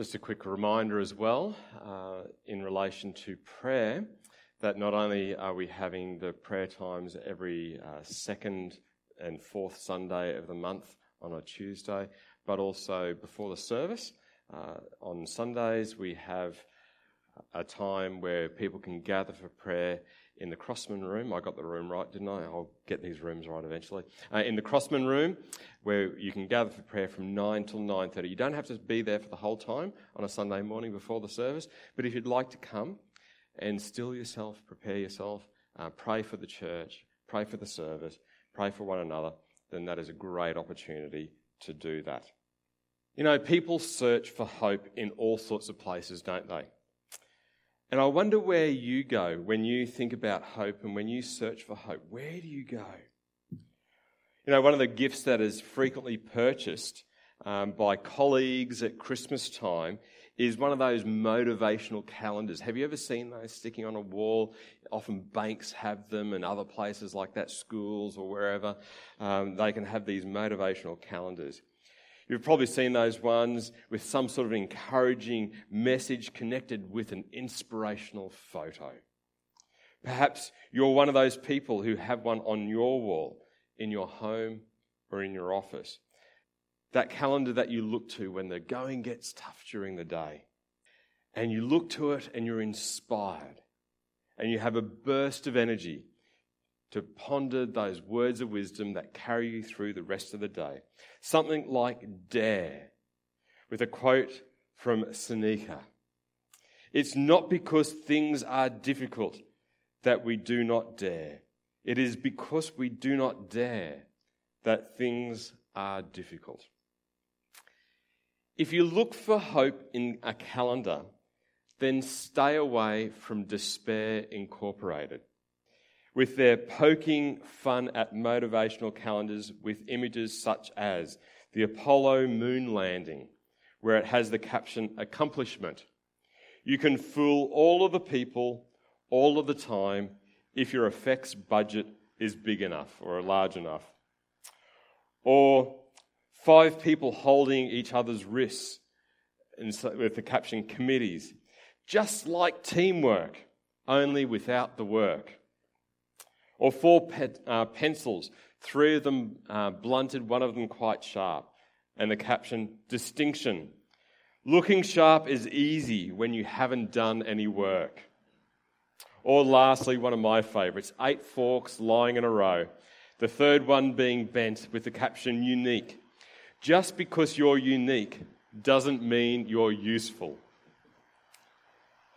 Just a quick reminder as well uh, in relation to prayer that not only are we having the prayer times every uh, second and fourth Sunday of the month on a Tuesday, but also before the service. Uh, on Sundays, we have a time where people can gather for prayer in the Crossman room. I got the room right, didn't I? I'll get these rooms right eventually. Uh, in the Crossman room, where you can gather for prayer from 9 till 9.30. You don't have to be there for the whole time on a Sunday morning before the service, but if you'd like to come and still yourself, prepare yourself, uh, pray for the church, pray for the service, pray for one another, then that is a great opportunity to do that. You know, people search for hope in all sorts of places, don't they? And I wonder where you go when you think about hope and when you search for hope. Where do you go? You know, one of the gifts that is frequently purchased um, by colleagues at Christmas time is one of those motivational calendars. Have you ever seen those sticking on a wall? Often banks have them and other places like that, schools or wherever. Um, they can have these motivational calendars. You've probably seen those ones with some sort of encouraging message connected with an inspirational photo. Perhaps you're one of those people who have one on your wall, in your home, or in your office. That calendar that you look to when the going gets tough during the day. And you look to it and you're inspired. And you have a burst of energy to ponder those words of wisdom that carry you through the rest of the day. Something like dare, with a quote from Seneca. It's not because things are difficult that we do not dare. It is because we do not dare that things are difficult. If you look for hope in a calendar, then stay away from Despair Incorporated with their poking fun at motivational calendars with images such as the Apollo moon landing, where it has the caption accomplishment. You can fool all of the people all of the time if your effects budget is big enough or large enough. Or five people holding each other's wrists with the caption committees, just like teamwork, only without the work or four uh, pencils, three of them uh, blunted, one of them quite sharp. And the caption, distinction. Looking sharp is easy when you haven't done any work. Or lastly, one of my favourites, eight forks lying in a row. The third one being bent with the caption, unique. Just because you're unique doesn't mean you're useful.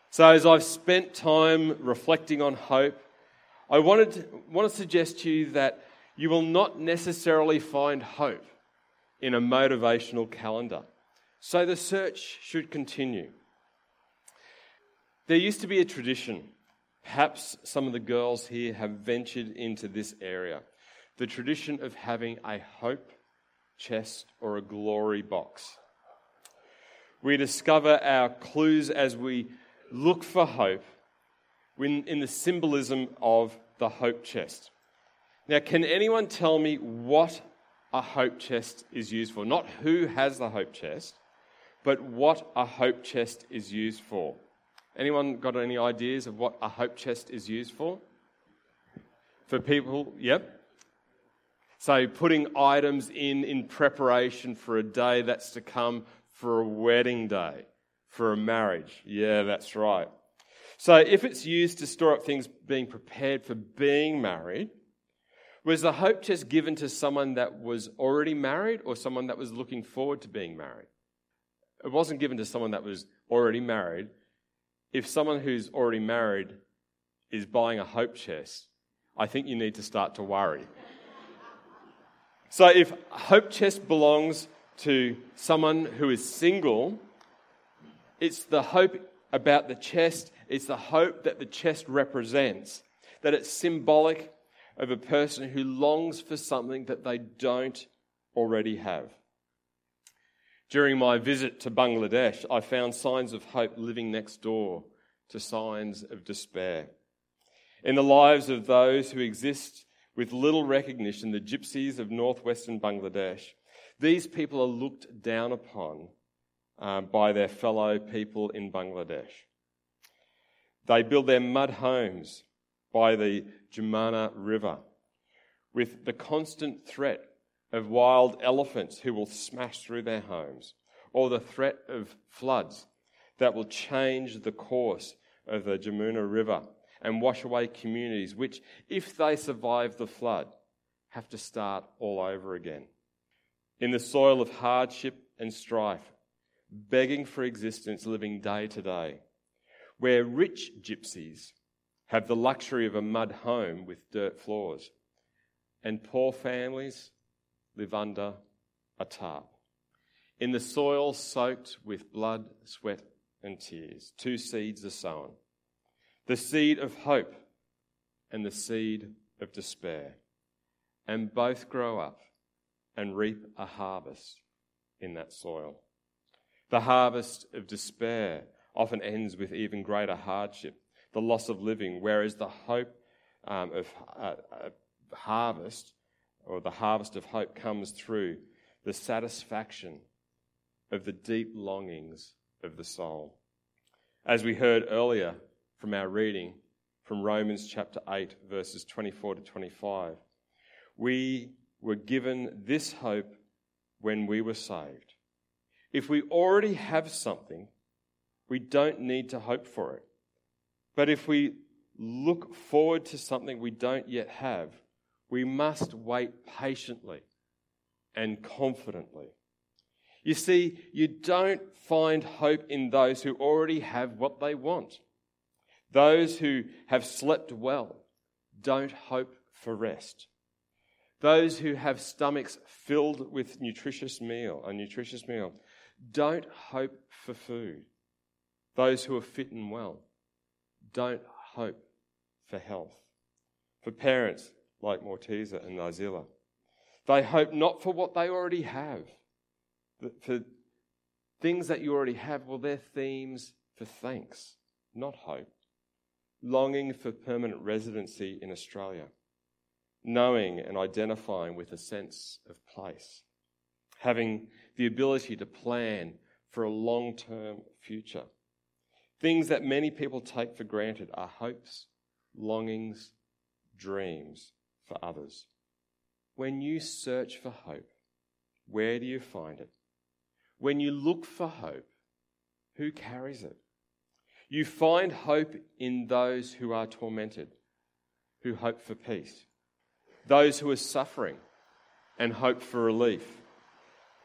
So, as I've spent time reflecting on hope, I wanted to, want to suggest to you that you will not necessarily find hope in a motivational calendar. So the search should continue. There used to be a tradition. Perhaps some of the girls here have ventured into this area. The tradition of having a hope chest or a glory box. We discover our clues as we look for hope when, in the symbolism of the hope chest. Now, can anyone tell me what a hope chest is used for? Not who has the hope chest, but what a hope chest is used for. Anyone got any ideas of what a hope chest is used for? For people, yep. So, putting items in in preparation for a day that's to come, for a wedding day, for a marriage. Yeah, that's right. So, if it's used to store up things being prepared for being married, was the hope chest given to someone that was already married or someone that was looking forward to being married? It wasn't given to someone that was already married. If someone who's already married is buying a hope chest, I think you need to start to worry. so, if hope chest belongs to someone who is single, it's the hope about the chest it's the hope that the chest represents, that it's symbolic of a person who longs for something that they don't already have. During my visit to Bangladesh, I found signs of hope living next door to signs of despair. In the lives of those who exist with little recognition, the gypsies of northwestern Bangladesh, these people are looked down upon uh, by their fellow people in Bangladesh. They build their mud homes by the Jamuna River with the constant threat of wild elephants who will smash through their homes, or the threat of floods that will change the course of the Jamuna River and wash away communities which, if they survive the flood, have to start all over again. In the soil of hardship and strife, begging for existence, living day to day, where rich gypsies have the luxury of a mud home with dirt floors, and poor families live under a tarp. In the soil soaked with blood, sweat, and tears, two seeds are sown the seed of hope and the seed of despair. And both grow up and reap a harvest in that soil. The harvest of despair often ends with even greater hardship, the loss of living, whereas the hope um, of uh, uh, harvest, or the harvest of hope, comes through the satisfaction of the deep longings of the soul. As we heard earlier from our reading from Romans chapter 8, verses 24 to 25, we were given this hope when we were saved. If we already have something, we don't need to hope for it. But if we look forward to something we don't yet have, we must wait patiently and confidently. You see, you don't find hope in those who already have what they want. Those who have slept well don't hope for rest. Those who have stomachs filled with nutritious meal, a nutritious meal, don't hope for food. Those who are fit and well don't hope for health. For parents like Mortiza and Nazila, they hope not for what they already have, for things that you already have. Well, they're themes for thanks, not hope. Longing for permanent residency in Australia, knowing and identifying with a sense of place, having the ability to plan for a long term future. Things that many people take for granted are hopes, longings, dreams for others. When you search for hope, where do you find it? When you look for hope, who carries it? You find hope in those who are tormented, who hope for peace, those who are suffering and hope for relief.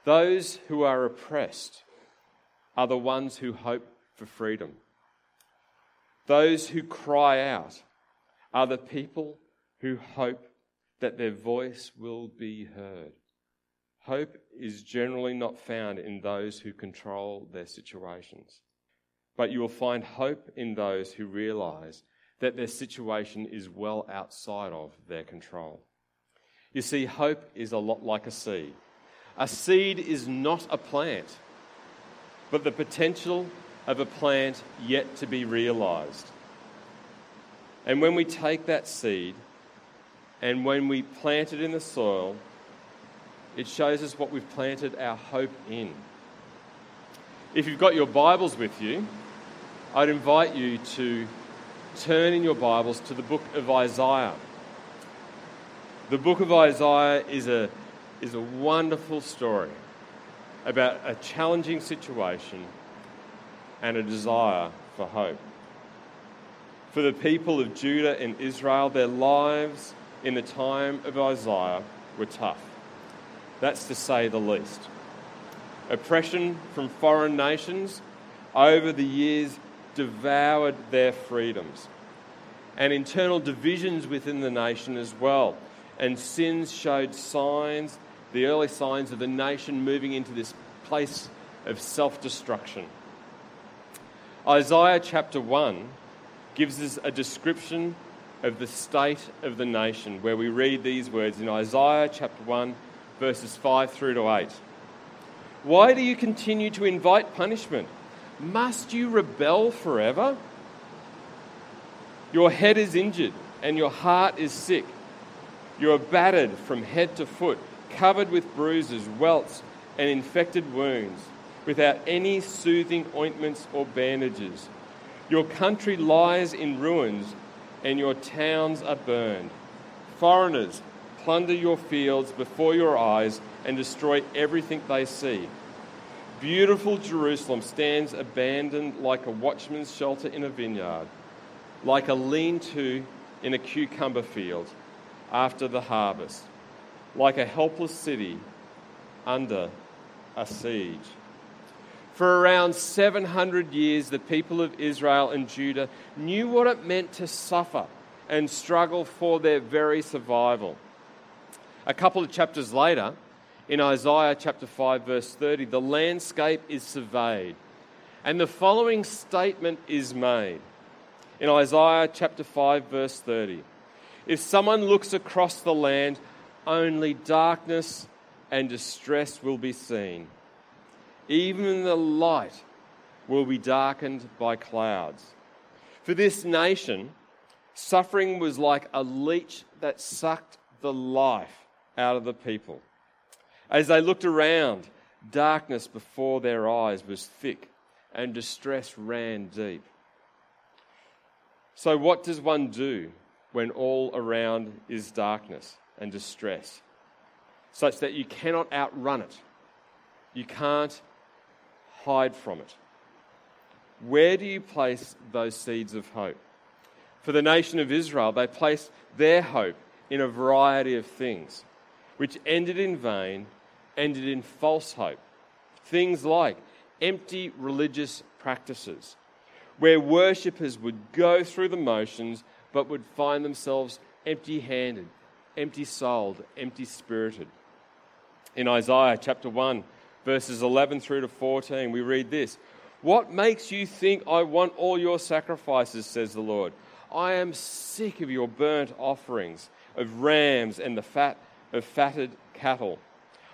Those who are oppressed are the ones who hope for freedom. Those who cry out are the people who hope that their voice will be heard. Hope is generally not found in those who control their situations, but you will find hope in those who realize that their situation is well outside of their control. You see, hope is a lot like a seed. A seed is not a plant, but the potential of a plant yet to be realized. And when we take that seed and when we plant it in the soil, it shows us what we've planted our hope in. If you've got your Bibles with you, I'd invite you to turn in your Bibles to the book of Isaiah. The book of Isaiah is a, is a wonderful story about a challenging situation and a desire for hope. For the people of Judah and Israel, their lives in the time of Isaiah were tough. That's to say the least. Oppression from foreign nations over the years devoured their freedoms, and internal divisions within the nation as well. And sins showed signs, the early signs of the nation moving into this place of self destruction. Isaiah chapter 1 gives us a description of the state of the nation, where we read these words in Isaiah chapter 1, verses 5 through to 8. Why do you continue to invite punishment? Must you rebel forever? Your head is injured and your heart is sick. You are battered from head to foot, covered with bruises, welts, and infected wounds. Without any soothing ointments or bandages. Your country lies in ruins, and your towns are burned. Foreigners plunder your fields before your eyes and destroy everything they see. Beautiful Jerusalem stands abandoned like a watchman's shelter in a vineyard, like a lean to in a cucumber field after the harvest, like a helpless city under a siege. For around 700 years, the people of Israel and Judah knew what it meant to suffer and struggle for their very survival. A couple of chapters later, in Isaiah chapter 5, verse 30, the landscape is surveyed. And the following statement is made in Isaiah chapter 5, verse 30. If someone looks across the land, only darkness and distress will be seen. Even the light will be darkened by clouds. For this nation, suffering was like a leech that sucked the life out of the people. As they looked around, darkness before their eyes was thick and distress ran deep. So, what does one do when all around is darkness and distress, such that you cannot outrun it? You can't hide from it. Where do you place those seeds of hope? For the nation of Israel, they placed their hope in a variety of things, which ended in vain, ended in false hope. Things like empty religious practices where worshippers would go through the motions but would find themselves empty handed, empty souled, empty spirited. In Isaiah chapter 1, verses 11 through to 14, we read this What makes you think I want all your sacrifices, says the Lord? I am sick of your burnt offerings, of rams and the fat of fatted cattle.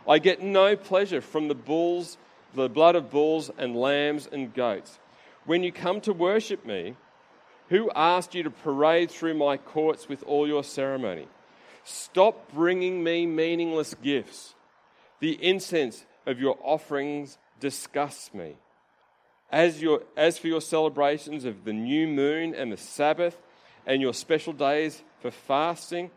I get no pleasure from the bulls, the blood of bulls and lambs and goats. When you come to worship me, who asked you to parade through my courts with all your ceremony? Stop bringing me meaningless gifts. The incense of your offerings disgusts me. As, your, as for your celebrations of the new moon and the Sabbath and your special days for fasting,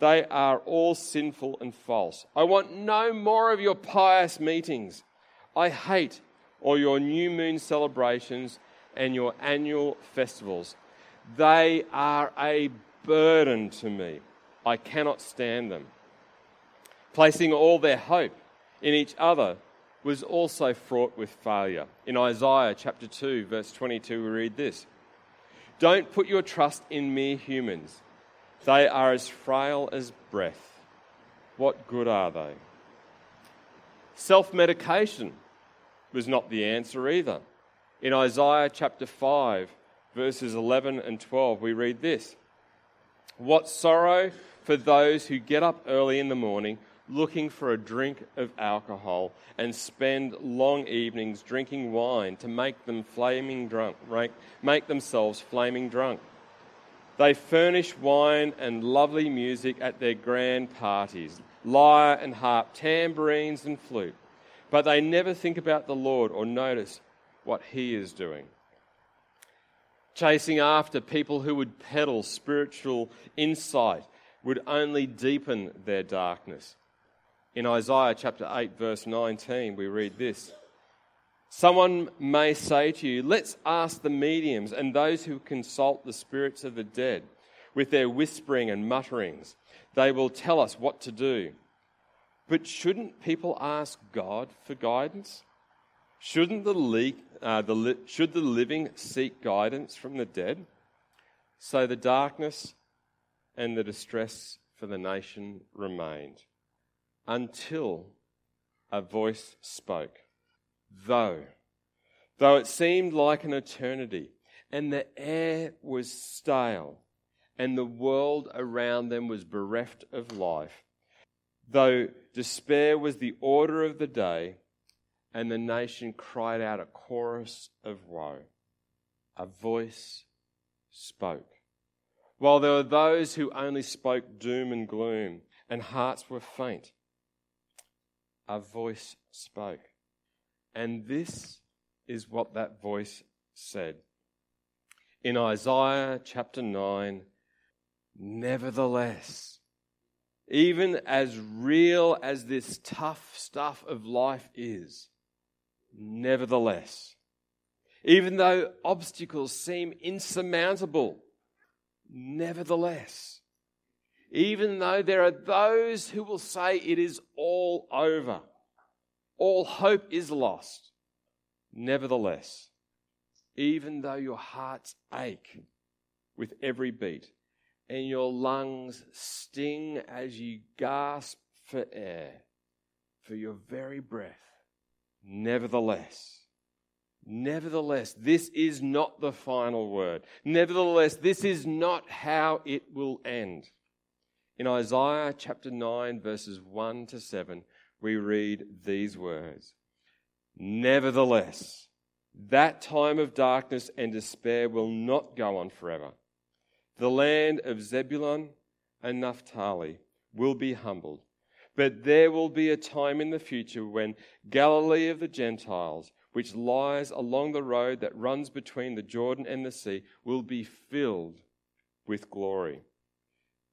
they are all sinful and false. I want no more of your pious meetings. I hate all your new moon celebrations and your annual festivals. They are a burden to me. I cannot stand them. Placing all their hope in each other was also fraught with failure. In Isaiah chapter 2, verse 22, we read this Don't put your trust in mere humans, they are as frail as breath. What good are they? Self medication was not the answer either. In Isaiah chapter 5, verses 11 and 12, we read this What sorrow for those who get up early in the morning looking for a drink of alcohol and spend long evenings drinking wine to make them flaming drunk, make themselves flaming drunk. They furnish wine and lovely music at their grand parties, lyre and harp, tambourines and flute. But they never think about the Lord or notice what he is doing. Chasing after people who would peddle spiritual insight would only deepen their darkness. In Isaiah chapter 8, verse 19, we read this Someone may say to you, Let's ask the mediums and those who consult the spirits of the dead with their whispering and mutterings. They will tell us what to do. But shouldn't people ask God for guidance? Shouldn't the, le- uh, the li- should the living seek guidance from the dead? So the darkness and the distress for the nation remained until a voice spoke. Though, though it seemed like an eternity, and the air was stale, and the world around them was bereft of life, though despair was the order of the day, and the nation cried out a chorus of woe. A voice spoke. While there were those who only spoke doom and gloom, and hearts were faint, a voice spoke. And this is what that voice said. In Isaiah chapter 9, nevertheless, even as real as this tough stuff of life is, nevertheless, even though obstacles seem insurmountable, nevertheless, even though there are those who will say it is all over, all hope is lost, nevertheless, even though your hearts ache with every beat and your lungs sting as you gasp for air, for your very breath, nevertheless, Nevertheless, this is not the final word. Nevertheless, this is not how it will end. In Isaiah chapter 9, verses 1 to 7, we read these words Nevertheless, that time of darkness and despair will not go on forever. The land of Zebulun and Naphtali will be humbled, but there will be a time in the future when Galilee of the Gentiles which lies along the road that runs between the Jordan and the sea, will be filled with glory.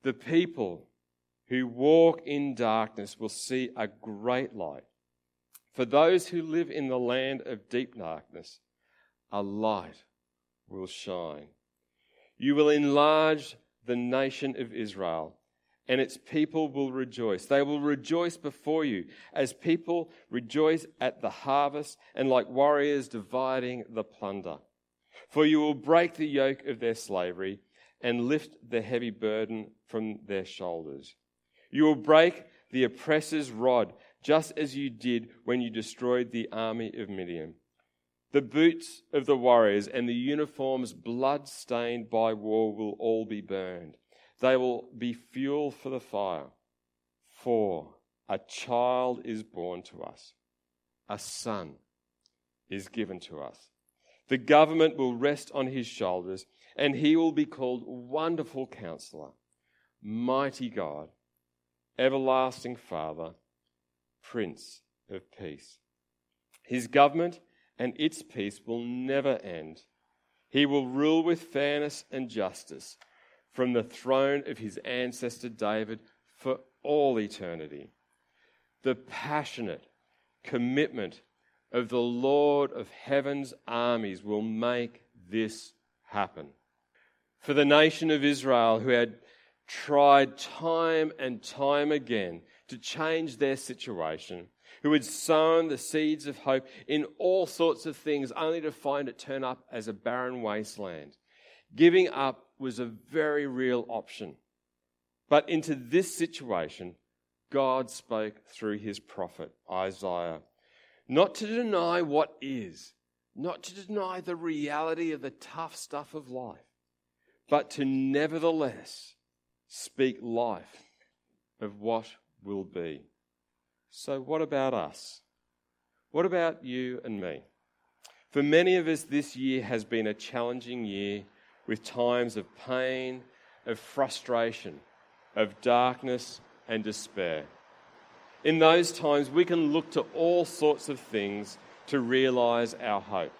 The people who walk in darkness will see a great light. For those who live in the land of deep darkness, a light will shine. You will enlarge the nation of Israel and its people will rejoice. They will rejoice before you as people rejoice at the harvest and like warriors dividing the plunder. For you will break the yoke of their slavery and lift the heavy burden from their shoulders. You will break the oppressor's rod just as you did when you destroyed the army of Midian. The boots of the warriors and the uniforms blood stained by war will all be burned they will be fuel for the fire. For a child is born to us, a son is given to us. The government will rest on his shoulders, and he will be called Wonderful Counselor, Mighty God, Everlasting Father, Prince of Peace. His government and its peace will never end. He will rule with fairness and justice from the throne of his ancestor David for all eternity. The passionate commitment of the Lord of heaven's armies will make this happen. For the nation of Israel, who had tried time and time again to change their situation, who had sown the seeds of hope in all sorts of things only to find it turn up as a barren wasteland. Giving up was a very real option. But into this situation, God spoke through his prophet Isaiah, not to deny what is, not to deny the reality of the tough stuff of life, but to nevertheless speak life of what will be. So, what about us? What about you and me? For many of us, this year has been a challenging year with times of pain, of frustration, of darkness and despair. In those times, we can look to all sorts of things to realize our hope.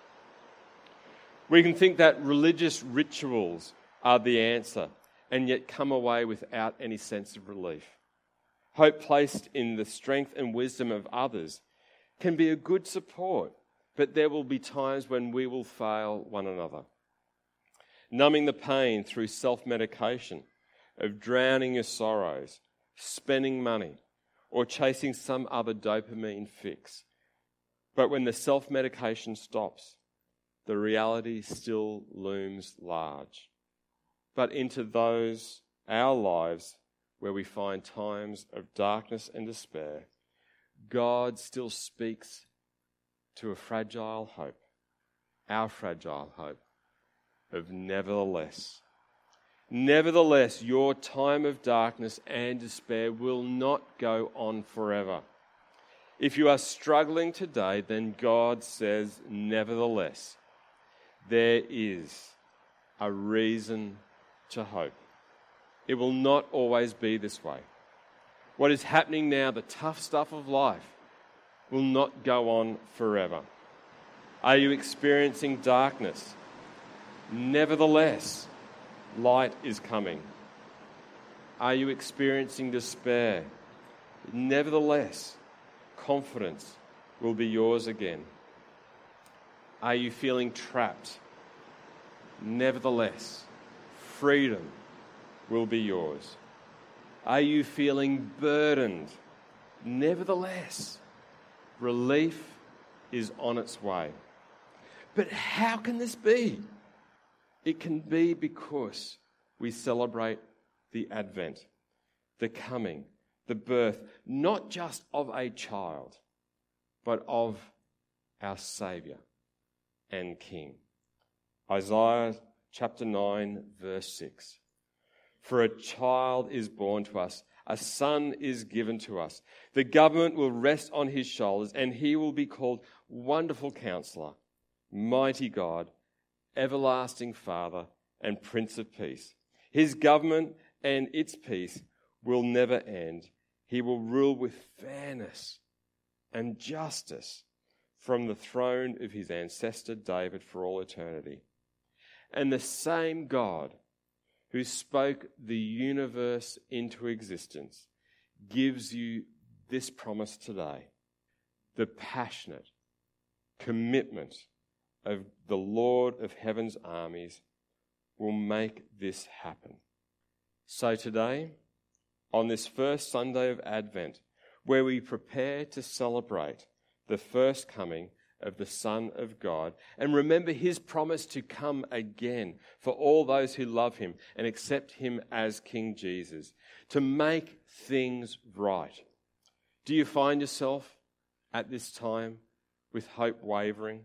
We can think that religious rituals are the answer and yet come away without any sense of relief. Hope placed in the strength and wisdom of others can be a good support, but there will be times when we will fail one another numbing the pain through self medication, of drowning your sorrows, spending money, or chasing some other dopamine fix. But when the self medication stops, the reality still looms large. But into those, our lives, where we find times of darkness and despair, God still speaks to a fragile hope, our fragile hope of nevertheless. Nevertheless, your time of darkness and despair will not go on forever. If you are struggling today, then God says, nevertheless, there is a reason to hope. It will not always be this way. What is happening now, the tough stuff of life, will not go on forever. Are you experiencing darkness? Nevertheless, light is coming. Are you experiencing despair? Nevertheless, confidence will be yours again. Are you feeling trapped? Nevertheless, freedom will be yours. Are you feeling burdened? Nevertheless, relief is on its way. But how can this be? It can be because we celebrate the advent, the coming, the birth, not just of a child, but of our Saviour and King. Isaiah chapter 9, verse 6. For a child is born to us, a son is given to us. The government will rest on his shoulders, and he will be called Wonderful Counselor, Mighty God, Everlasting Father, and Prince of Peace. His government and its peace will never end. He will rule with fairness and justice from the throne of his ancestor David for all eternity. And the same God who spoke the universe into existence gives you this promise today the passionate commitment of the Lord of heaven's armies will make this happen. So today, on this first Sunday of Advent, where we prepare to celebrate the first coming of the Son of God and remember his promise to come again for all those who love him and accept him as King Jesus, to make things right. Do you find yourself at this time with hope wavering,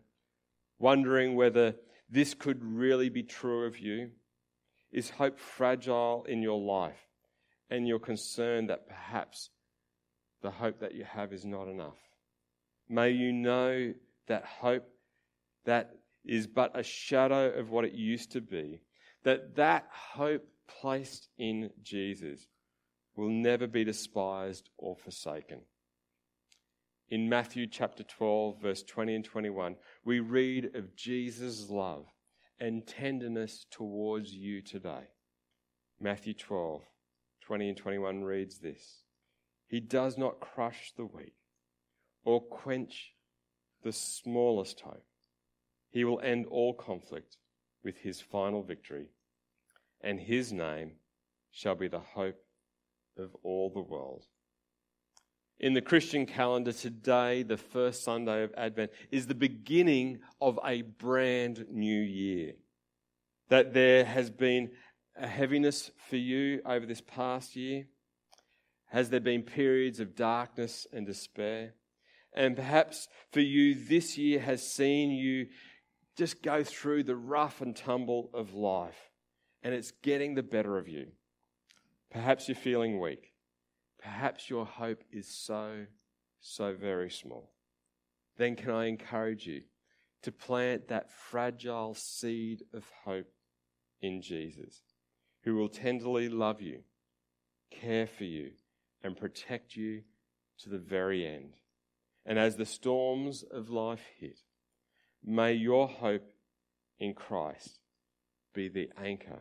wondering whether this could really be true of you? Is hope fragile in your life and you're concerned that perhaps the hope that you have is not enough? May you know that hope that is but a shadow of what it used to be, that that hope placed in Jesus will never be despised or forsaken. In Matthew chapter 12, verse 20 and 21, we read of Jesus' love and tenderness towards you today. Matthew 12, 20 and 21 reads this He does not crush the weak or quench the smallest hope. He will end all conflict with his final victory, and his name shall be the hope of all the world. In the Christian calendar today, the first Sunday of Advent is the beginning of a brand new year. That there has been a heaviness for you over this past year? Has there been periods of darkness and despair? And perhaps for you, this year has seen you just go through the rough and tumble of life, and it's getting the better of you. Perhaps you're feeling weak. Perhaps your hope is so, so very small. Then, can I encourage you to plant that fragile seed of hope in Jesus, who will tenderly love you, care for you, and protect you to the very end? And as the storms of life hit, may your hope in Christ be the anchor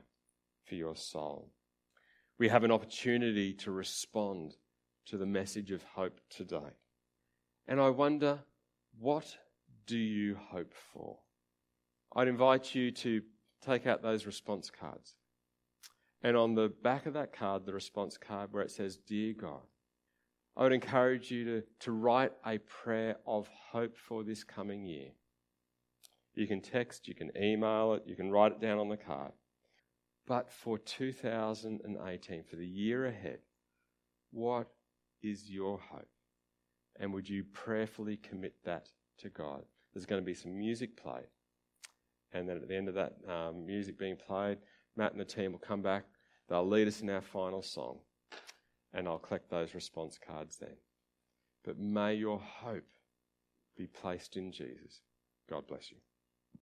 for your soul. We have an opportunity to respond to the message of hope today. And I wonder, what do you hope for? I'd invite you to take out those response cards. And on the back of that card, the response card where it says, Dear God, I would encourage you to, to write a prayer of hope for this coming year. You can text, you can email it, you can write it down on the card. But for 2018, for the year ahead, what is your hope? And would you prayerfully commit that to God? There's going to be some music played. And then at the end of that um, music being played, Matt and the team will come back. They'll lead us in our final song and I'll collect those response cards then. But may your hope be placed in Jesus. God bless you.